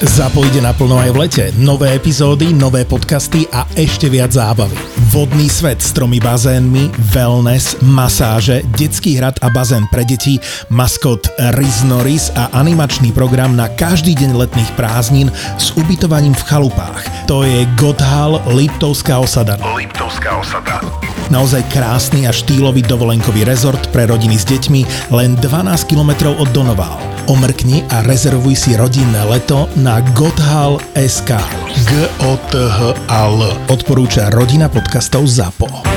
Zapojde naplno aj v lete. Nové epizódy, nové podcasty a ešte viac zábavy. Vodný svet s tromi bazénmi, wellness, masáže, detský hrad a bazén pre deti, maskot Riz Norris a animačný program na každý deň letných prázdnin s ubytovaním v chalupách. To je Godhal Liptovská osada. Liptovská osada. Naozaj krásny a štýlový dovolenkový rezort pre rodiny s deťmi len 12 km od Donoval. Omrkni a rezervuj si rodinné leto na gothal.sk. g o t h l Odporúča rodina podcastov ZAPO.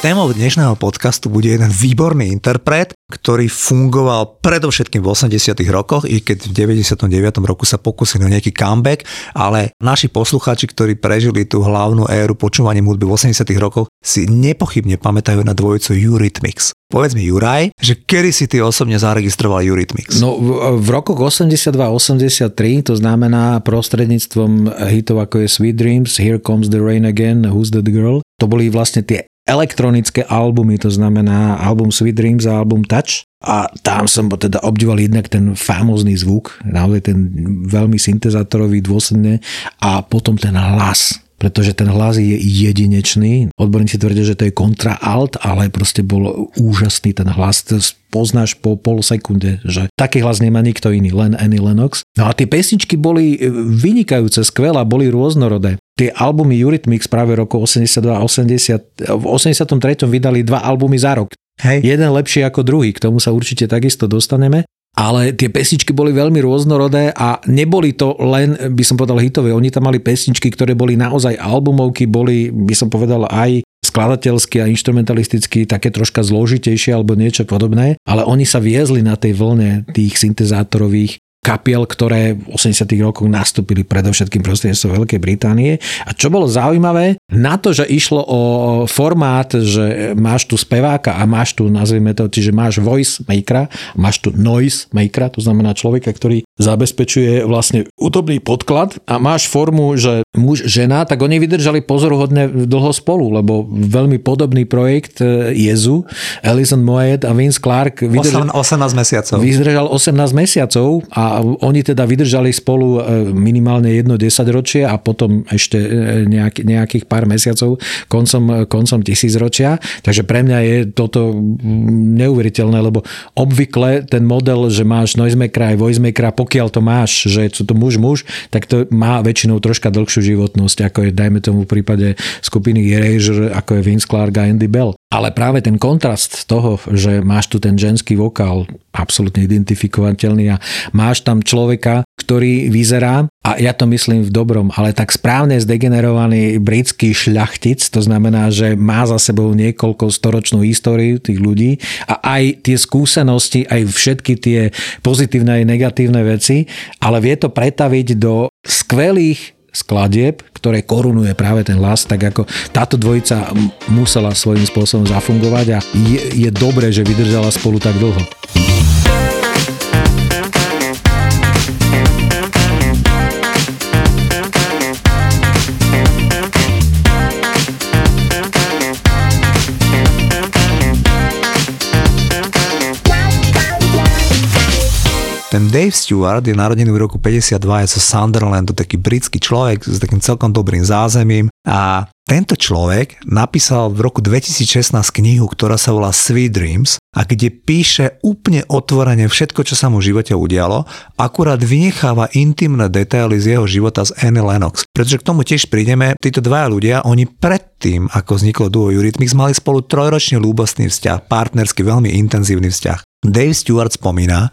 Témou dnešného podcastu bude jeden výborný interpret, ktorý fungoval predovšetkým v 80 rokoch, i keď v 99. roku sa pokusil o nejaký comeback, ale naši poslucháči, ktorí prežili tú hlavnú éru počúvania hudby v 80 rokoch, si nepochybne pamätajú na dvojicu Eurythmics. Povedz mi, Juraj, že kedy si ty osobne zaregistroval Eurythmics? No v, v rokoch 82-83, to znamená prostredníctvom hitov ako je Sweet Dreams, Here Comes the Rain Again, Who's That Girl, to boli vlastne tie elektronické albumy, to znamená album Sweet Dreams a album Touch. A tam som teda obdival jednak ten famózny zvuk, naozaj ten veľmi syntezátorový dôsledne a potom ten hlas pretože ten hlas je jedinečný. Odborníci tvrdia, že to je kontra alt, ale proste bol úžasný ten hlas. Poznáš po pol sekunde, že taký hlas nemá nikto iný, len Annie Lennox. No a tie pesničky boli vynikajúce, skvelé, boli rôznorodé. Tie albumy Eurythmics práve roku 82 a 80, v 83. vydali dva albumy za rok. Hej. Jeden lepší ako druhý, k tomu sa určite takisto dostaneme ale tie pesničky boli veľmi rôznorodé a neboli to len, by som povedal, hitové. Oni tam mali pesničky, ktoré boli naozaj albumovky, boli, by som povedal, aj skladateľsky a instrumentalisticky také troška zložitejšie alebo niečo podobné, ale oni sa viezli na tej vlne tých syntezátorových kapiel, ktoré v 80 rokoch nastúpili predovšetkým prostredníctvom Veľkej Británie. A čo bolo zaujímavé, na to, že išlo o formát, že máš tu speváka a máš tu, nazvime to, čiže máš voice makera, máš tu noise makera, to znamená človeka, ktorý zabezpečuje vlastne útobný podklad a máš formu, že muž, žena, tak oni vydržali pozoruhodne dlho spolu, lebo veľmi podobný projekt e, Jezu, Alison Moed a Vince Clark vydržal, 18 mesiacov. Vydržal 18 mesiacov a oni teda vydržali spolu e, minimálne jedno desaťročie a potom ešte e, nejak, nejakých pár mesiacov koncom, koncom tisícročia. Takže pre mňa je toto neuveriteľné, lebo obvykle ten model, že máš noisemakera aj voicemakera, pokiaľ to máš, že sú to muž-muž, tak to má väčšinou troška dlhšiu životnosť, ako je dajme tomu v prípade skupiny Erasure, ako je Vince Clark a Andy Bell. Ale práve ten kontrast toho, že máš tu ten ženský vokál, absolútne identifikovateľný a máš tam človeka, ktorý vyzerá, a ja to myslím v dobrom, ale tak správne zdegenerovaný britský šľachtic, to znamená, že má za sebou niekoľko storočnú históriu tých ľudí a aj tie skúsenosti, aj všetky tie pozitívne aj negatívne veci, ale vie to pretaviť do skvelých skladieb, ktoré korunuje práve ten hlas, tak ako táto dvojica musela svojím spôsobom zafungovať a je, je dobré, že vydržala spolu tak dlho. Dave Stewart je narodený v roku 52, je zo Sunderlandu, taký britský človek s takým celkom dobrým zázemím a tento človek napísal v roku 2016 knihu, ktorá sa volá Sweet Dreams a kde píše úplne otvorene všetko, čo sa mu v živote udialo, akurát vynecháva intimné detaily z jeho života z Annie Lennox. Pretože k tomu tiež prídeme, títo dvaja ľudia, oni predtým, ako vzniklo duo Eurythmics, mali spolu trojročný ľúbostný vzťah, partnersky veľmi intenzívny vzťah. Dave Stewart spomína,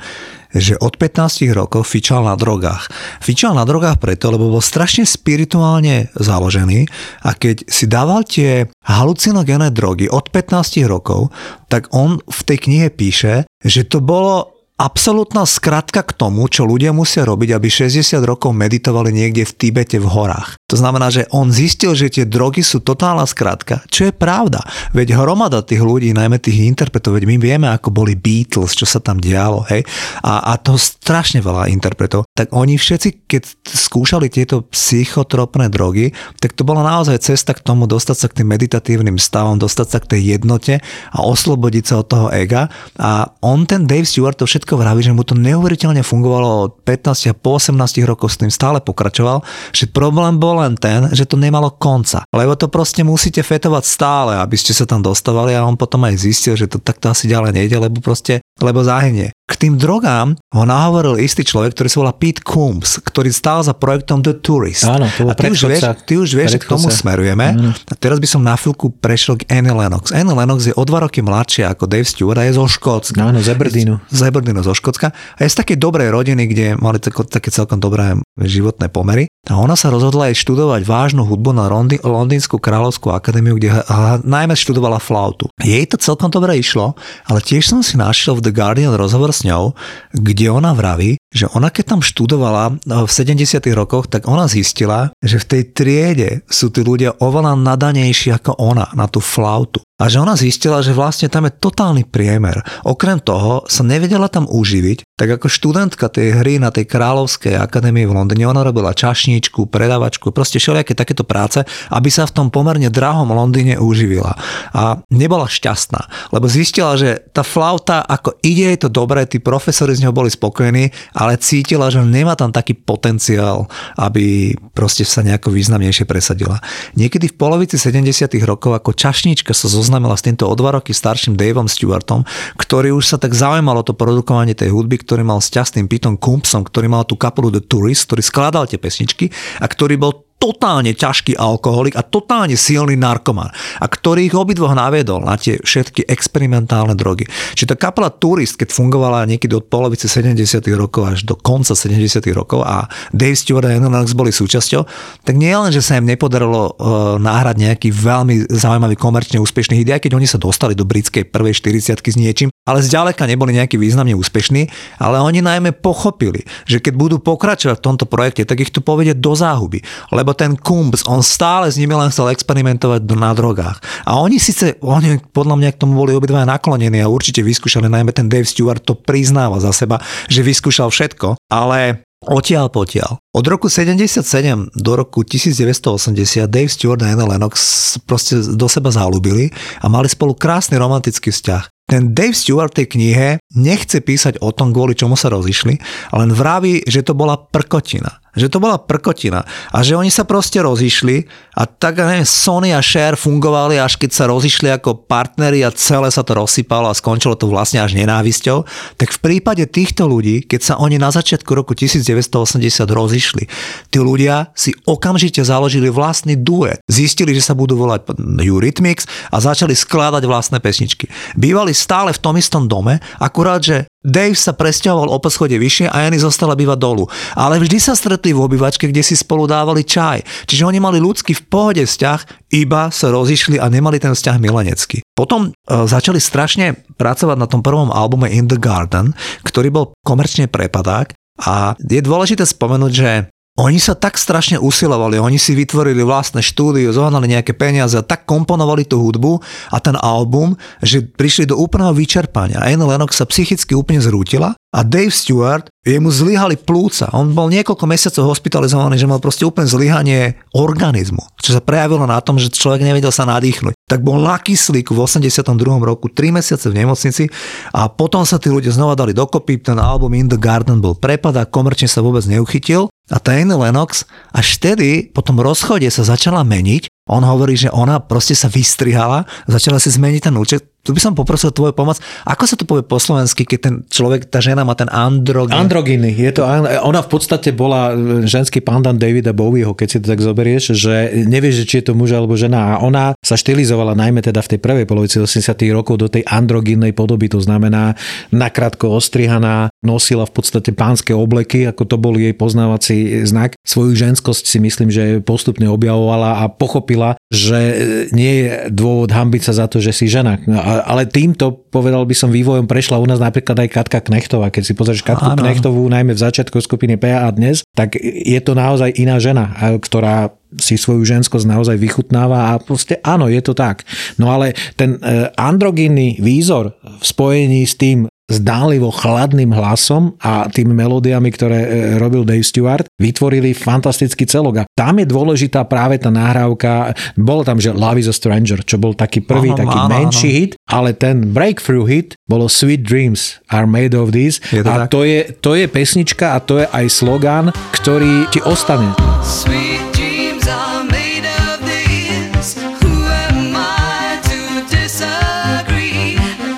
že od 15 rokov fičal na drogách. Fičal na drogách preto, lebo bol strašne spirituálne založený a keď si dával tie halucinogénne drogy od 15 rokov, tak on v tej knihe píše, že to bolo absolútna skratka k tomu, čo ľudia musia robiť, aby 60 rokov meditovali niekde v Tibete v horách. To znamená, že on zistil, že tie drogy sú totálna skratka, čo je pravda. Veď hromada tých ľudí, najmä tých interpretov, veď my vieme, ako boli Beatles, čo sa tam dialo, hej, a, a to strašne veľa interpretov, tak oni všetci, keď skúšali tieto psychotropné drogy, tak to bola naozaj cesta k tomu dostať sa k tým meditatívnym stavom, dostať sa k tej jednote a oslobodiť sa od toho ega. A on, ten Dave Stewart, to všetko vraví, že mu to neuveriteľne fungovalo od 15 a po 18 rokov s tým stále pokračoval, že problém bol len ten, že to nemalo konca. Lebo to proste musíte fetovať stále, aby ste sa tam dostávali a on potom aj zistil, že to takto asi ďalej nejde, lebo proste, lebo zahynie. K tým drogám ho nahovoril istý človek, ktorý sa volá Pete Coombs, ktorý stál za projektom The Tourist. Áno, to a ty už vieš, ty už vieš k tomu smerujeme. Áno. A teraz by som na chvíľku prešiel k Annie Lennox. Annie Lennox je o dva roky mladšia ako Dave Stewart a je zo Škótska. Áno, z Aberdeenu. Z Aberdeenu, zo Škótska. A je z takej dobrej rodiny, kde mali také celkom dobré životné pomery. A ona sa rozhodla aj študovať vážnu hudbu na Londýnsku kráľovskú akadémiu, kde najmä študovala flautu. Jej to celkom dobre išlo, ale tiež som si našiel v The Guardian rozhovor s ňou, kde ona vraví, že ona keď tam študovala v 70. rokoch, tak ona zistila, že v tej triede sú tí ľudia oveľa nadanejší ako ona na tú flautu. A že ona zistila, že vlastne tam je totálny priemer. Okrem toho sa nevedela tam uživiť, tak ako študentka tej hry na tej Kráľovskej akadémii v Londýne, ona robila čašníčku, predavačku, proste všelijaké takéto práce, aby sa v tom pomerne drahom Londýne uživila. A nebola šťastná, lebo zistila, že tá flauta, ako ide jej to dobré, tí profesori z ňou boli spokojní, ale cítila, že nemá tam taký potenciál, aby proste sa nejako významnejšie presadila. Niekedy v polovici 70. rokov ako čašníčka sa zoznamila s týmto o dva roky starším Daveom Stewartom, ktorý už sa tak zaujímalo to produkovanie tej hudby, ktorý mal s tým Pitom Kumpsom, ktorý mal tú kapelu The Tourist, ktorý skladal tie pesničky a ktorý bol totálne ťažký alkoholik a totálne silný narkoman a ktorý ich obidvoch naviedol na tie všetky experimentálne drogy. Čiže tá kapela Tourist, keď fungovala niekedy od polovice 70. rokov až do konca 70. rokov a Dave Stewart a Lennox boli súčasťou, tak nie len, že sa im nepodarilo uh, náhrať nejaký veľmi zaujímavý komerčne úspešný hit, aj keď oni sa dostali do britskej prvej 40 s niečím, ale zďaleka neboli nejaký významne úspešní, ale oni najmä pochopili, že keď budú pokračovať v tomto projekte, tak ich to povedie do záhuby. Lebo lebo ten Kumbs, on stále s nimi len chcel experimentovať na drogách. A oni síce, oni podľa mňa k tomu boli obidva naklonení a určite vyskúšali, najmä ten Dave Stewart to priznáva za seba, že vyskúšal všetko, ale Odtiaľ potiaľ. Od roku 77 do roku 1980 Dave Stewart a Anna Lennox proste do seba zalúbili a mali spolu krásny romantický vzťah. Ten Dave Stewart tej knihe nechce písať o tom, kvôli čomu sa rozišli, len vraví, že to bola prkotina že to bola prkotina a že oni sa proste rozišli a tak, neviem, Sony a Cher fungovali, až keď sa rozišli ako partneri a celé sa to rozsypalo a skončilo to vlastne až nenávisťou, tak v prípade týchto ľudí, keď sa oni na začiatku roku 1980 rozišli, tí ľudia si okamžite založili vlastný duet. Zistili, že sa budú volať Eurythmics a začali skladať vlastné pesničky. Bývali stále v tom istom dome, akurát, že Dave sa presťahoval o poschode vyššie a Jany zostala bývať dolu. Ale vždy sa stretli v obývačke, kde si spolu dávali čaj. Čiže oni mali ľudský v pohode vzťah, iba sa rozišli a nemali ten vzťah milenecký. Potom e, začali strašne pracovať na tom prvom albume In the Garden, ktorý bol komerčne prepadák a je dôležité spomenúť, že oni sa tak strašne usilovali, oni si vytvorili vlastné štúdio, zohnali nejaké peniaze a tak komponovali tú hudbu a ten album, že prišli do úplného vyčerpania. Anne Lennox sa psychicky úplne zrútila a Dave Stewart, jemu zlyhali plúca. On bol niekoľko mesiacov hospitalizovaný, že mal proste úplne zlyhanie organizmu, čo sa prejavilo na tom, že človek nevedel sa nadýchnuť. Tak bol na kyslíku v 82. roku 3 mesiace v nemocnici a potom sa tí ľudia znova dali dokopy, ten album In the Garden bol prepad a komerčne sa vôbec neuchytil a Anne Lennox až vtedy po tom rozchode sa začala meniť. On hovorí, že ona proste sa vystrihala, začala si zmeniť ten účet. Tu by som poprosil tvoju pomoc. Ako sa to povie po slovensky, keď ten človek, tá žena má ten androgyn? Androgyny. Je to, ona v podstate bola ženský pandan Davida Bowieho, keď si to tak zoberieš, že nevieš, či je to muž alebo žena. A ona sa štilizovala najmä teda v tej prvej polovici 80 rokov do tej androgynnej podoby. To znamená nakrátko ostrihaná, nosila v podstate pánske obleky, ako to bol jej poznávací znak. Svoju ženskosť si myslím, že postupne objavovala a pochopila, že nie je dôvod hambiť sa za to, že si žena. No, ale týmto, povedal by som, vývojom prešla u nás napríklad aj Katka Knechtová. Keď si pozrieš Katku Áno. Knechtovú, najmä v začiatku skupiny PA a dnes, tak je to naozaj iná žena, ktorá si svoju ženskosť naozaj vychutnáva a proste áno, je to tak. No ale ten e, androgynný výzor v spojení s tým zdánlivo chladným hlasom a tými melódiami, ktoré e, robil Dave Stewart, vytvorili fantastický celok. A tam je dôležitá práve tá nahrávka, bolo tam, že Love is a Stranger, čo bol taký prvý, aha, taký áno, menší áno. hit, ale ten breakthrough hit bolo Sweet Dreams are made of this to a tak? to je, to je pesnička a to je aj slogan, ktorý ti ostane. Sweet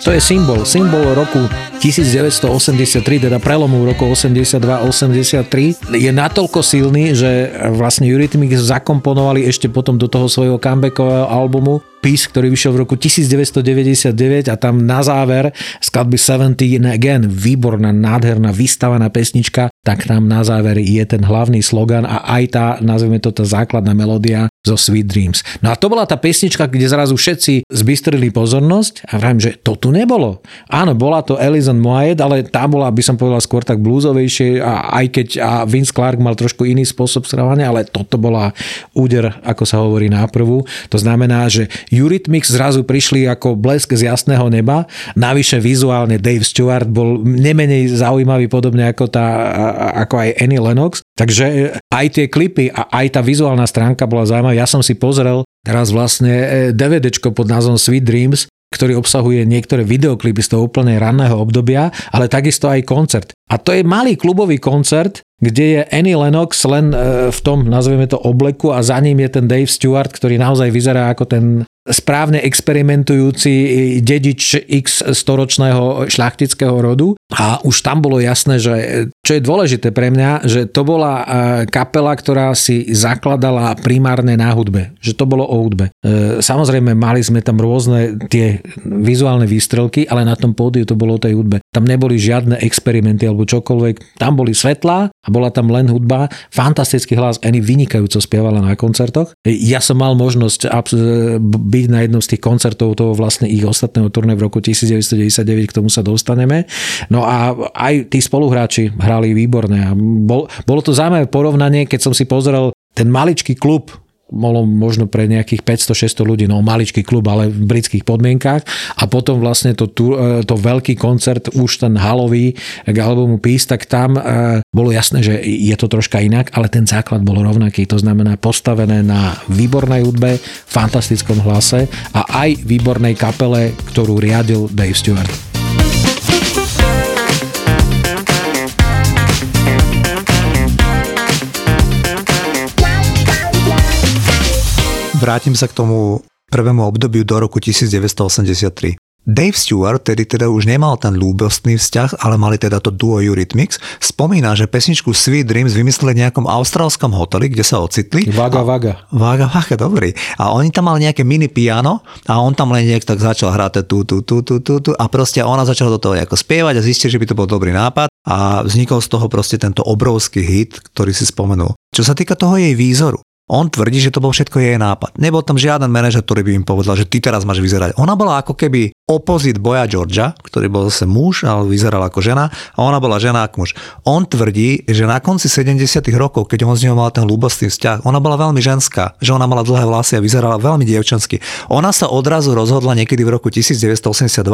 To je symbol, symbol roku 1983, teda prelomu roku 82-83, je natoľko silný, že vlastne Eurythmics zakomponovali ešte potom do toho svojho comebackového albumu Peace, ktorý vyšiel v roku 1999 a tam na záver skladby 17 Again, výborná, nádherná, vystavaná pesnička, tak tam na záver je ten hlavný slogan a aj tá, nazveme to tá základná melódia zo Sweet Dreams. No a to bola tá pesnička, kde zrazu všetci zbystrili pozornosť a vravím, že to tu nebolo. Áno, bola to Alison Moyet, ale tá bola, by som povedal, skôr tak bluesovejšie a aj keď a Vince Clark mal trošku iný spôsob strávania, ale toto bola úder, ako sa hovorí na prvú. To znamená, že Eurythmics zrazu prišli ako blesk z jasného neba. Navyše vizuálne Dave Stewart bol nemenej zaujímavý podobne ako, tá, ako aj Annie Lennox. Takže aj tie klipy a aj tá vizuálna stránka bola zaujímavá. Ja som si pozrel teraz vlastne DVDčko pod názvom Sweet Dreams, ktorý obsahuje niektoré videoklipy z toho úplne ranného obdobia, ale takisto aj koncert. A to je malý klubový koncert, kde je Annie Lennox len e, v tom, nazveme to, obleku a za ním je ten Dave Stewart, ktorý naozaj vyzerá ako ten správne experimentujúci dedič x storočného šľachtického rodu. A už tam bolo jasné, že čo je dôležité pre mňa, že to bola e, kapela, ktorá si zakladala primárne na hudbe. Že to bolo o hudbe. E, samozrejme, mali sme tam rôzne tie vizuálne výstrelky, ale na tom pódiu to bolo o tej hudbe. Tam neboli žiadne experimenty alebo čokoľvek. Tam boli svetlá a bola tam len hudba. Fantastický hlas. Annie vynikajúco spievala na koncertoch. Ja som mal možnosť byť na jednom z tých koncertov toho vlastne ich ostatného turné v roku 1999, k tomu sa dostaneme. No a aj tí spoluhráči hrali výborne. A bol, bolo to zaujímavé porovnanie, keď som si pozrel ten maličký klub, bolo možno pre nejakých 500-600 ľudí, no maličký klub, ale v britských podmienkách a potom vlastne to, e, to veľký koncert, už ten halový k albumu Peace, tak tam e, bolo jasné, že je to troška inak, ale ten základ bol rovnaký, to znamená postavené na výbornej hudbe, fantastickom hlase a aj výbornej kapele, ktorú riadil Dave Stewart. Vrátim sa k tomu prvému obdobiu do roku 1983. Dave Stewart tedy teda už nemal ten ľúbostný vzťah, ale mali teda to duo Eurythmics. Spomína, že pesničku Sweet Dreams vymysleli v nejakom austrálskom hoteli, kde sa ocitli. Vaga, vaga. Vaga, vaga, dobrý. A oni tam mali nejaké mini piano a on tam len nejak tak začal hrať tu, tu, tu, tu, tu, tu a proste ona začala do toho ako spievať a zistili, že by to bol dobrý nápad a vznikol z toho proste tento obrovský hit, ktorý si spomenul. Čo sa týka toho jej výzoru, on tvrdí, že to bol všetko jej nápad. Nebol tam žiaden manažer, ktorý by im povedal, že ty teraz máš vyzerať. Ona bola ako keby opozit boja Georgia, ktorý bol zase muž, ale vyzeral ako žena a ona bola žena ako muž. On tvrdí, že na konci 70. rokov, keď on z neho mal ten ľúbostný vzťah, ona bola veľmi ženská, že ona mala dlhé vlasy a vyzerala veľmi dievčansky. Ona sa odrazu rozhodla niekedy v roku 1982,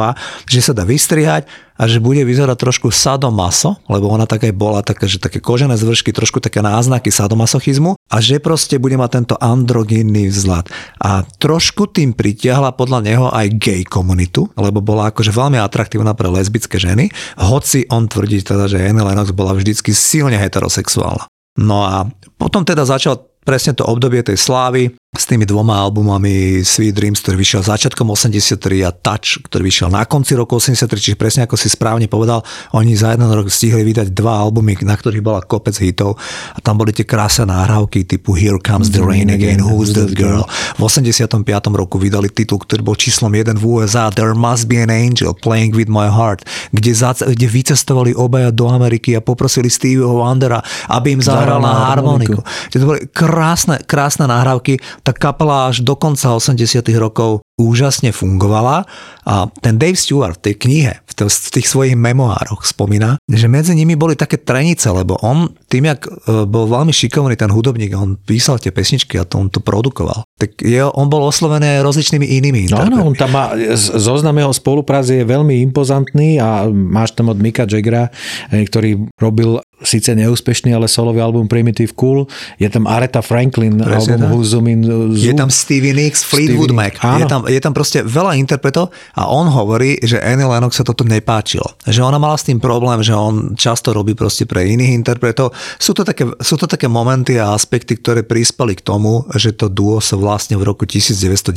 že sa dá vystrihať a že bude vyzerať trošku sadomaso, lebo ona také bola také, že také kožené zvršky, trošku také náznaky sadomasochizmu a že proste bude mať tento androgynný vzhľad. A trošku tým pritiahla podľa neho aj gay komunitu, lebo bola akože veľmi atraktívna pre lesbické ženy, hoci on tvrdí teda, že Anne Lennox bola vždycky silne heterosexuálna. No a potom teda začal presne to obdobie tej slávy, s tými dvoma albumami Sweet Dreams, ktorý vyšiel začiatkom 83 a Touch, ktorý vyšiel na konci roku 83, čiže presne ako si správne povedal, oni za jeden rok stihli vydať dva albumy, na ktorých bola kopec hitov a tam boli tie krásne náhrávky typu Here Comes the Rain Again, Who's That Girl. V 85. roku vydali titul, ktorý bol číslom 1 v USA, There Must Be an Angel Playing With My Heart, kde, za, kde vycestovali obaja do Ameriky a poprosili Stevieho Wondera, aby im zahral na harmoniku. To boli krásne, krásne nahrávky tá kapela až do konca 80 rokov úžasne fungovala a ten Dave Stewart v tej knihe, v, tých svojich memoároch spomína, že medzi nimi boli také trenice, lebo on tým, jak e, bol veľmi šikovný ten hudobník, on písal tie pesničky a to on to produkoval, tak je, on bol oslovený rozličnými inými No áno, on tam má, zoznam jeho spolupráce je veľmi impozantný a máš tam od Mika Jaggera, e, ktorý robil síce neúspešný, ale solový album Primitive Cool. Je tam Aretha Franklin, Presne album Who's Zoom in. Je tam Stevie Nicks, Fleetwood Stevie, Mac. Je tam, je tam proste veľa interpretov a on hovorí, že Annie Lennox sa toto nepáčilo. Že ona mala s tým problém, že on často robí proste pre iných interpretov. Sú to také, sú to také momenty a aspekty, ktoré prispeli k tomu, že to duo sa vlastne v roku 1990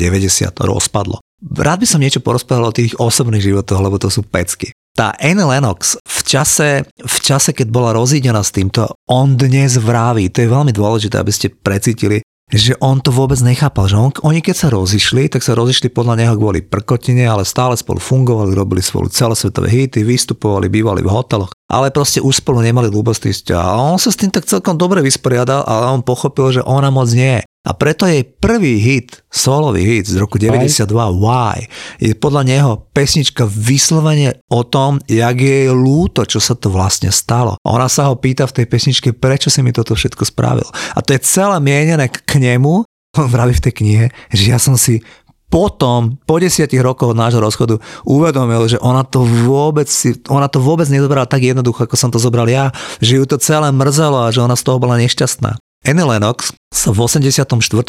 rozpadlo. Rád by som niečo porozprával o tých osobných životoch, lebo to sú pecky tá Anne Lennox v čase, v čase, keď bola rozídená s týmto, on dnes vráví, to je veľmi dôležité, aby ste precítili, že on to vôbec nechápal, že on, oni keď sa rozišli, tak sa rozišli podľa neho kvôli prkotine, ale stále spolu fungovali, robili spolu celosvetové hity, vystupovali, bývali v hoteloch, ale proste už spolu nemali ľúbostný vzťah. A on sa s tým tak celkom dobre vysporiadal, ale on pochopil, že ona moc nie. A preto jej prvý hit, solový hit z roku 92, Why, je podľa neho pesnička vyslovene o tom, jak je jej ľúto, čo sa to vlastne stalo. Ona sa ho pýta v tej pesničke, prečo si mi toto všetko spravil. A to je celé mienené k nemu, on vraví v tej knihe, že ja som si potom, po desiatich rokoch nášho rozchodu, uvedomil, že ona to vôbec, si, ona to vôbec nezobrala tak jednoducho, ako som to zobral ja, že ju to celé mrzelo a že ona z toho bola nešťastná. Annie Lennox sa v 84.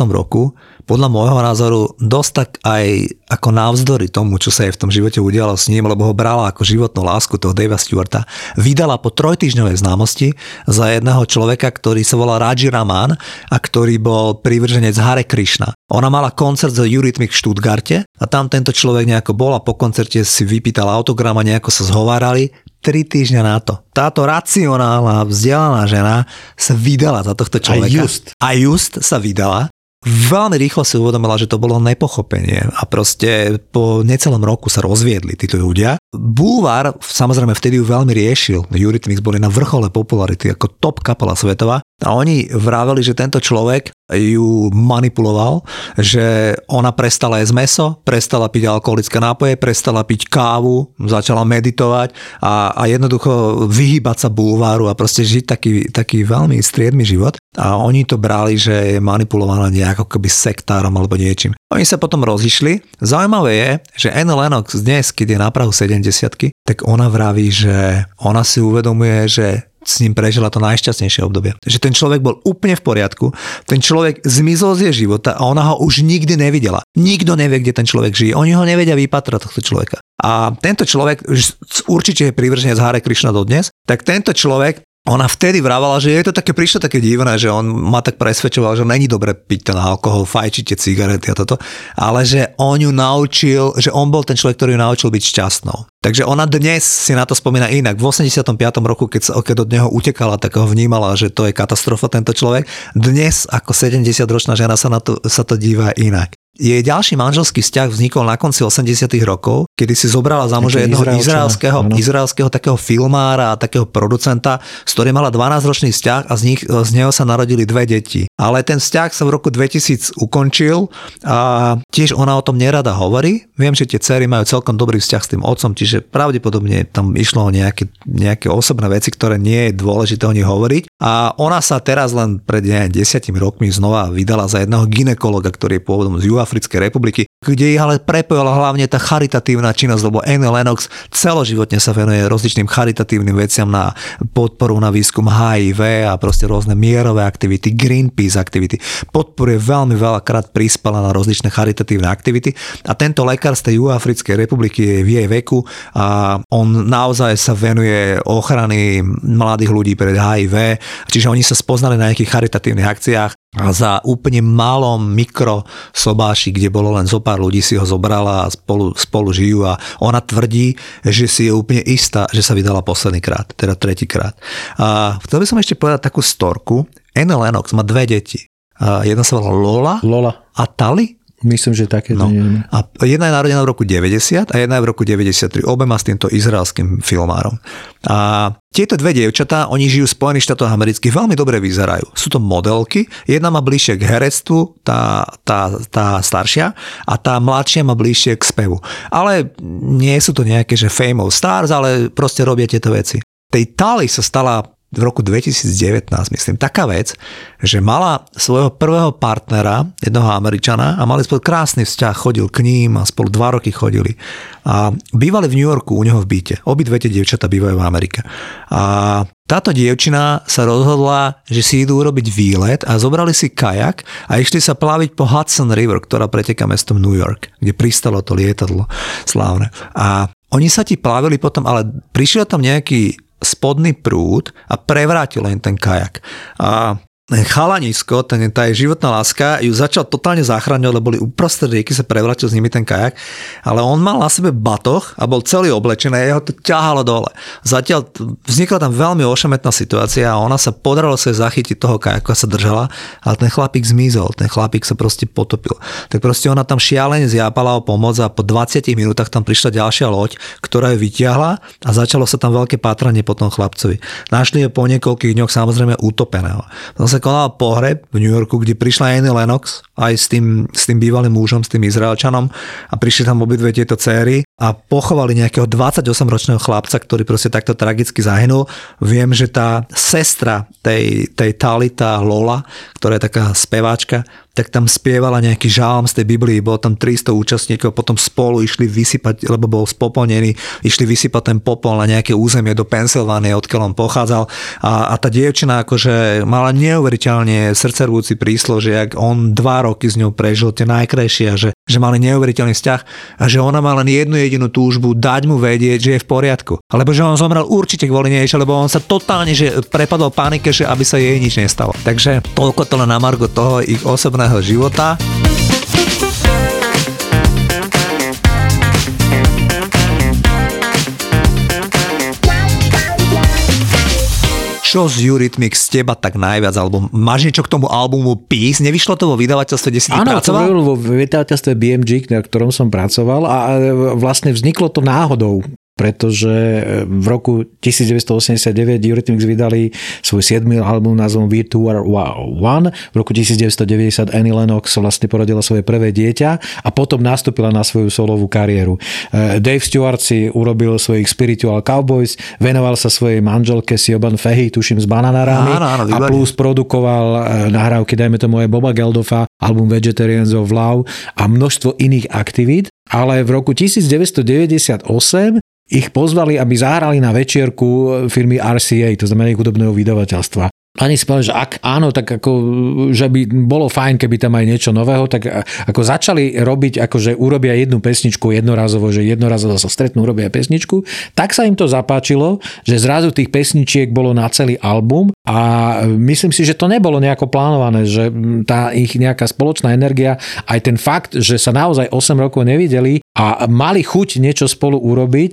roku, podľa môjho názoru, dosť tak aj ako navzdory tomu, čo sa jej v tom živote udialo s ním, lebo ho brala ako životnú lásku toho Davea Stewarta, vydala po trojtyžňovej známosti za jedného človeka, ktorý sa volal Raji Raman a ktorý bol privrženec Hare Krishna. Ona mala koncert z Eurythmic v Stuttgarte a tam tento človek nejako bol a po koncerte si vypýtal autogram a nejako sa zhovárali. Tri týždňa na to. Táto racionálna, vzdelaná žena sa vydala za tohto človeka. A just. A just sa vydala veľmi rýchlo si uvedomila, že to bolo nepochopenie a proste po necelom roku sa rozviedli títo ľudia. Bulvár samozrejme vtedy ju veľmi riešil. Eurythmics boli na vrchole popularity ako top kapela svetová a oni vraveli, že tento človek ju manipuloval, že ona prestala jesť meso, prestala piť alkoholické nápoje, prestala piť kávu, začala meditovať a, a jednoducho vyhýbať sa bulváru a proste žiť taký, taký veľmi striedmy život. A oni to brali, že je manipulovaná nejako keby sektárom alebo niečím. Oni sa potom rozišli. Zaujímavé je, že Anne Lennox dnes, keď je na Prahu 70 tak ona vraví, že ona si uvedomuje, že s ním prežila to najšťastnejšie obdobie. Že ten človek bol úplne v poriadku, ten človek zmizol z jej života a ona ho už nikdy nevidela. Nikto nevie, kde ten človek žije. Oni ho nevedia vypatrať tohto človeka. A tento človek, určite je privrženec Hare Krishna dodnes, tak tento človek ona vtedy vravala, že je to také, prišlo také divné, že on ma tak presvedčoval, že není dobre piť ten alkohol, fajčiť tie cigarety a toto, ale že on ju naučil, že on bol ten človek, ktorý ju naučil byť šťastnou. Takže ona dnes si na to spomína inak. V 85. roku, keď, sa, keď od neho utekala, tak ho vnímala, že to je katastrofa tento človek. Dnes ako 70-ročná žena sa na to, sa to díva inak. Jej ďalší manželský vzťah vznikol na konci 80 rokov, kedy si zobrala za muža jedného izraelského, izraelského takého filmára a takého producenta, s ktorým mala 12-ročný vzťah a z, nich, z neho sa narodili dve deti. Ale ten vzťah sa v roku 2000 ukončil a tiež ona o tom nerada hovorí. Viem, že tie cery majú celkom dobrý vzťah s tým otcom, čiže pravdepodobne tam išlo o nejaké, nejaké osobné veci, ktoré nie je dôležité o nich hovoriť. A ona sa teraz len pred desiatimi rokmi znova vydala za jedného ginekologa, ktorý je pôvodom z Juha Africkej republiky. Kde ich ale prepojila hlavne tá charitatívna činnosť, lebo Anne Lennox celoživotne sa venuje rozličným charitatívnym veciam na podporu na výskum HIV a proste rôzne mierové aktivity, Greenpeace aktivity. Podporuje veľmi veľakrát prispala na rozličné charitatívne aktivity a tento lekár z tej Juhoafrickej republiky je v jej veku a on naozaj sa venuje ochrany mladých ľudí pred HIV, čiže oni sa spoznali na nejakých charitatívnych akciách a za úplne malom mikro sobáši, kde bolo len zo pár ľudí, si ho zobrala a spolu, spolu žijú a ona tvrdí, že si je úplne istá, že sa vydala posledný krát, teda tretíkrát. A chcel by som ešte povedať takú storku. Anne Lennox má dve deti. A jedna sa volá Lola, Lola. a Tali Myslím, že také No. A jedna je narodená v roku 90 a jedna je v roku 93. Obema s týmto izraelským filmárom. A tieto dve dievčatá, oni žijú v Spojených štátoch amerických, veľmi dobre vyzerajú. Sú to modelky, jedna má bližšie k herectvu, tá, tá, tá staršia, a tá mladšia má bližšie k spevu. Ale nie sú to nejaké, že famous stars, ale proste robia tieto veci. Tej Tali sa stala v roku 2019, myslím, taká vec, že mala svojho prvého partnera, jednoho Američana a mali spolu krásny vzťah, chodil k ním a spolu dva roky chodili. A bývali v New Yorku u neho v byte. Obidve tie dievčatá bývajú v Amerike. A táto dievčina sa rozhodla, že si idú urobiť výlet a zobrali si kajak a išli sa plaviť po Hudson River, ktorá preteká mestom New York, kde pristalo to lietadlo slávne. A oni sa ti plavili potom, ale prišiel tam nejaký spodný prúd a prevrátil len ten kajak. A chalanisko, ten, tá jej životná láska, ju začal totálne zachráňovať, lebo boli uprostred rieky, sa prevrátil s nimi ten kajak, ale on mal na sebe batoh a bol celý oblečený a jeho to ťahalo dole. Zatiaľ vznikla tam veľmi ošemetná situácia a ona sa podarilo sa zachytiť toho kajaku a sa držala, ale ten chlapík zmizol, ten chlapík sa proste potopil. Tak proste ona tam šialene zjápala o pomoc a po 20 minútach tam prišla ďalšia loď, ktorá ju vyťahla a začalo sa tam veľké pátranie po tom chlapcovi. Našli ho po niekoľkých dňoch samozrejme utopeného. Potom sa konal pohreb v New Yorku, kde prišla Annie Lennox aj s tým, s tým bývalým mužom, s tým Izraelčanom a prišli tam obidve tieto céry a pochovali nejakého 28-ročného chlapca, ktorý proste takto tragicky zahynul. Viem, že tá sestra tej, tej Talita Lola, ktorá je taká speváčka, tak tam spievala nejaký žálm z tej Biblii, bolo tam 300 účastníkov, potom spolu išli vysypať, lebo bol spopolnený, išli vysypať ten popol na nejaké územie do Pensylvánie, odkiaľ on pochádzal. A, a tá dievčina akože mala neuveriteľne srdcervúci príslo, že ak on dva roky s ňou prežil tie najkrajšie a že, že mali neuveriteľný vzťah a že ona má len jednu jedinú túžbu dať mu vedieť, že je v poriadku. Alebo že on zomrel určite kvôli nej, lebo on sa totálne že prepadol panike, že aby sa jej nič nestalo. Takže toľko to len na margo toho ich osobného života. Čo z Eurythmics z teba tak najviac, alebo máš niečo k tomu albumu Peace? Nevyšlo to vo vydavateľstve, kde si Áno, pracoval? to vo vydavateľstve BMG, na ktorom som pracoval a vlastne vzniklo to náhodou pretože v roku 1989 Eurythmics vydali svoj 7. album názvom Virtual One. V roku 1990 Annie Lennox vlastne porodila svoje prvé dieťa a potom nastúpila na svoju solovú kariéru. Dave Stewart si urobil svojich Spiritual Cowboys, venoval sa svojej manželke Siobhan Fehy, tuším s bananárami áno, áno, a plus produkoval nahrávky, dajme tomu aj Boba Geldofa, album Vegetarians of Love a množstvo iných aktivít ale v roku 1998 ich pozvali, aby zahrali na večierku firmy RCA, to znamená hudobného vydavateľstva. Ani si povedal, že ak áno, tak ako, že by bolo fajn, keby tam aj niečo nového, tak ako začali robiť, ako že urobia jednu pesničku jednorazovo, že jednorazovo sa stretnú, urobia pesničku, tak sa im to zapáčilo, že zrazu tých pesničiek bolo na celý album a myslím si, že to nebolo nejako plánované, že tá ich nejaká spoločná energia, aj ten fakt, že sa naozaj 8 rokov nevideli a mali chuť niečo spolu urobiť,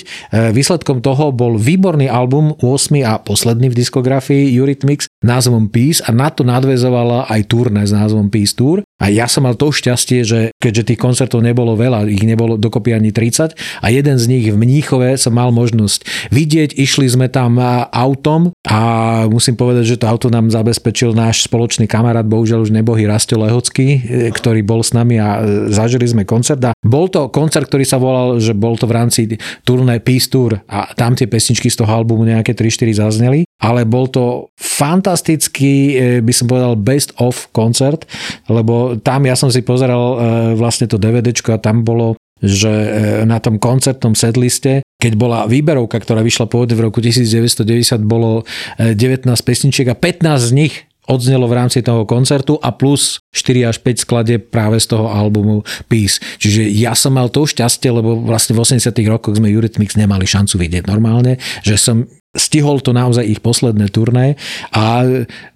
výsledkom toho bol výborný album, 8 a posledný v diskografii Eurythmics, názvom Peace. A na to nadvezovala aj turné s názvom Peace Tour. A ja som mal to šťastie, že keďže tých koncertov nebolo veľa, ich nebolo dokopy ani 30 a jeden z nich v Mníchove som mal možnosť vidieť, išli sme tam autom a musím povedať, že to auto nám zabezpečil náš spoločný kamarát, bohužiaľ už nebohý Rastio Lehocký, ktorý bol s nami a zažili sme koncert. A bol to koncert, ktorý sa volal, že bol to v rámci turné Peace Tour a tam tie pesničky z toho albumu nejaké 3-4 zazneli, ale bol to fantastický, e, by som povedal, best of koncert, lebo tam ja som si pozeral e, vlastne to DVDčko a tam bolo že e, na tom koncertnom setliste, keď bola výberovka, ktorá vyšla pôvodne v roku 1990, bolo 19 pesničiek a 15 z nich odznelo v rámci toho koncertu a plus 4 až 5 skladie práve z toho albumu Peace. Čiže ja som mal to šťastie, lebo vlastne v 80 rokoch sme Eurythmics nemali šancu vidieť normálne, že som stihol to naozaj ich posledné turné a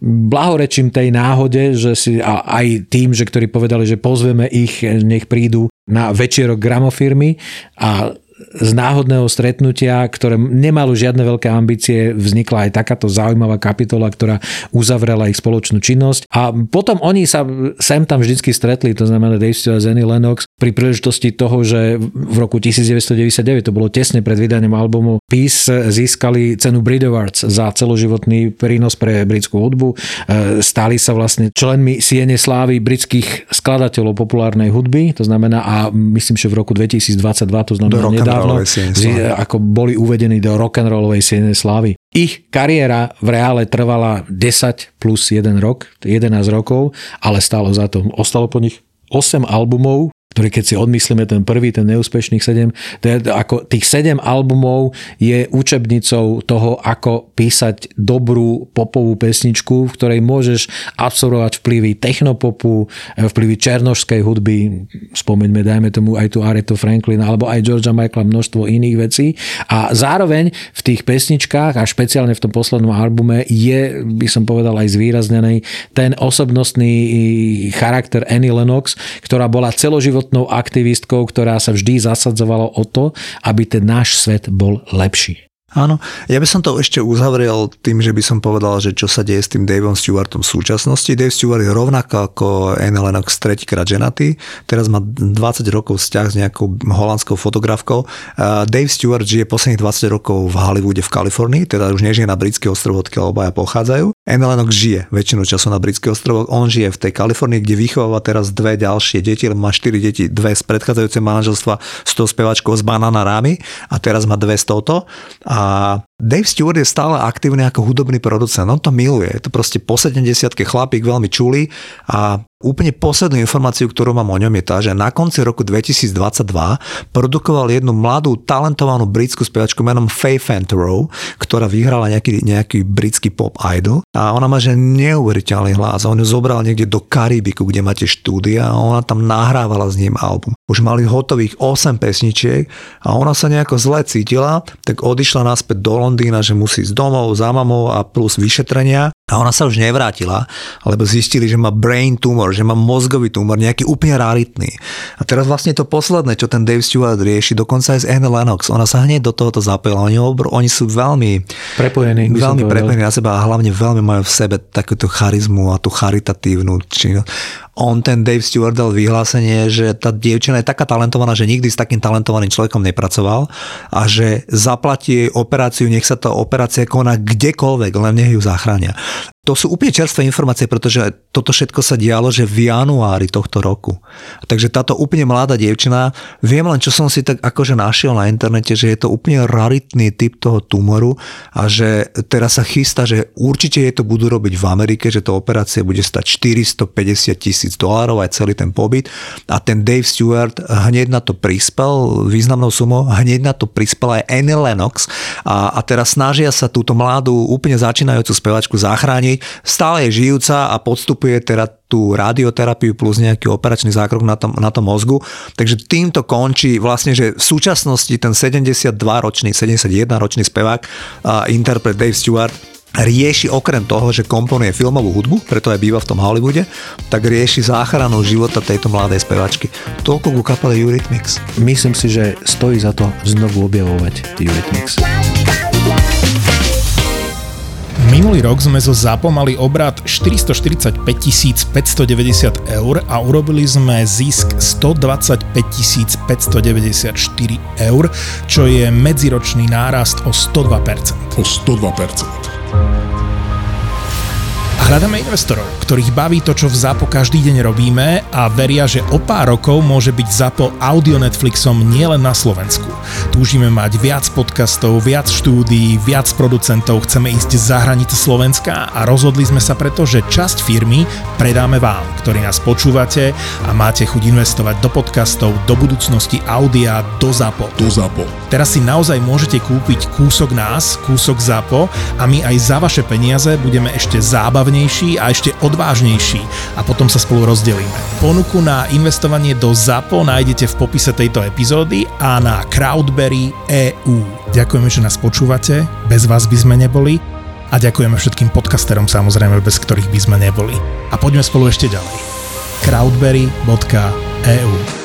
blahorečím tej náhode, že si, a aj tým, že ktorí povedali, že pozveme ich, nech prídu na večerok gramofirmy a z náhodného stretnutia, ktoré nemalo žiadne veľké ambície, vznikla aj takáto zaujímavá kapitola, ktorá uzavrela ich spoločnú činnosť. A potom oni sa sem tam vždycky stretli, to znamená Dave a Zenny Lennox, pri príležitosti toho, že v roku 1999, to bolo tesne pred vydaním albumu Peace, získali cenu Brit Awards za celoživotný prínos pre britskú hudbu. E, stali sa vlastne členmi Siene slávy britských skladateľov populárnej hudby, to znamená a myslím, že v roku 2022, to znamená nedávno, ako boli uvedení do rock'n'rollovej siene slávy. Ich kariéra v reále trvala 10 plus 1 rok, 11 rokov, ale stálo za to. Ostalo po nich 8 albumov, ktorý keď si odmyslíme ten prvý, ten neúspešných 7, to je ako tých 7 albumov je učebnicou toho, ako písať dobrú popovú pesničku, v ktorej môžeš absorbovať vplyvy technopopu, vplyvy černožskej hudby, spomeňme, dajme tomu aj tu Aretho Franklin, alebo aj Georgia Michaela, množstvo iných vecí. A zároveň v tých pesničkách a špeciálne v tom poslednom albume je, by som povedal, aj zvýraznený ten osobnostný charakter Annie Lennox, ktorá bola celoživotná celoživotnou aktivistkou, ktorá sa vždy zasadzovala o to, aby ten náš svet bol lepší. Áno, ja by som to ešte uzavrel tým, že by som povedal, že čo sa deje s tým Daveom Stewartom v súčasnosti. Dave Stewart je rovnako ako Anne Lennox tretíkrát ženatý, teraz má 20 rokov vzťah s nejakou holandskou fotografkou. Dave Stewart žije posledných 20 rokov v Hollywoode v Kalifornii, teda už nežije na britské ostrovo, odkiaľ obaja pochádzajú. Anne Lennox žije väčšinu času na britské ostrovo, on žije v tej Kalifornii, kde vychováva teraz dve ďalšie deti, lebo má 4 deti, dve z predchádzajúceho manželstva s tou spevačkou z Banana Rami a teraz má dve z touto. A a Dave Stewart je stále aktívny ako hudobný producent, on to miluje, je to proste po 70 chlapík, veľmi čulý a úplne poslednú informáciu, ktorú mám o ňom je tá, že na konci roku 2022 produkoval jednu mladú, talentovanú britskú spevačku menom Faye Fantorow, ktorá vyhrala nejaký, nejaký britský pop idol. A ona má že neuveriteľný hlas. On ju zobral niekde do Karibiku, kde máte štúdia a ona tam nahrávala s ním album. Už mali hotových 8 pesničiek a ona sa nejako zle cítila, tak odišla naspäť do Londýna, že musí ísť domov za mamou a plus vyšetrenia. A ona sa už nevrátila, lebo zistili, že má brain tumor, že má mozgový tumor, nejaký úplne raritný. A teraz vlastne to posledné, čo ten Dave Stewart rieši, dokonca aj z Anne Lennox, ona sa hneď do tohoto zapojila. Oni, obr- oni sú veľmi prepojení, veľmi prepojení na seba a hlavne veľmi majú v sebe takúto charizmu a tú charitatívnu činnosť on ten Dave Stewart dal vyhlásenie, že tá dievčina je taká talentovaná, že nikdy s takým talentovaným človekom nepracoval a že zaplatí jej operáciu, nech sa tá operácia koná kdekoľvek, len nech ju zachránia. To sú úplne čerstvé informácie, pretože toto všetko sa dialo, že v januári tohto roku. Takže táto úplne mladá dievčina, viem len, čo som si tak akože našiel na internete, že je to úplne raritný typ toho tumoru a že teraz sa chystá, že určite je to budú robiť v Amerike, že to operácia bude stať 450 tisíc dolárov aj celý ten pobyt. A ten Dave Stewart hneď na to prispel významnou sumou, hneď na to prispel aj Annie Lennox. A, a teraz snažia sa túto mladú úplne začínajúcu spevačku zachrániť. Stále je žijúca a podstupuje teda tú radioterapiu plus nejaký operačný zákrok na tom, na tom mozgu. Takže týmto končí vlastne, že v súčasnosti ten 72-ročný, 71-ročný spevák a interpret Dave Stewart rieši okrem toho, že komponuje filmovú hudbu, preto aj býva v tom Hollywoode, tak rieši záchranu života tejto mladej spevačky. Toľko ku kapele Eurythmics. Myslím si, že stojí za to znovu objavovať Eurythmics. Minulý rok sme zo ZAPO mali obrad 445 590 eur a urobili sme zisk 125 594 eur, čo je medziročný nárast o 102%. O 102%. Hľadáme investorov, ktorých baví to, čo v ZAPO každý deň robíme a veria, že o pár rokov môže byť ZAPO audio Netflixom nielen na Slovensku. Túžime mať viac podcastov, viac štúdií, viac producentov, chceme ísť za hranice Slovenska a rozhodli sme sa preto, že časť firmy predáme vám, ktorí nás počúvate a máte chuť investovať do podcastov, do budúcnosti audia, do ZAPO. Do ZAPO. Teraz si naozaj môžete kúpiť kúsok nás, kúsok ZAPO a my aj za vaše peniaze budeme ešte zábavnejší a ešte odvážnejší a potom sa spolu rozdelíme. Ponuku na investovanie do ZAPO nájdete v popise tejto epizódy a na Crowdberry EU. Ďakujeme, že nás počúvate, bez vás by sme neboli a ďakujeme všetkým podcasterom samozrejme, bez ktorých by sme neboli. A poďme spolu ešte ďalej. crowdberry.eu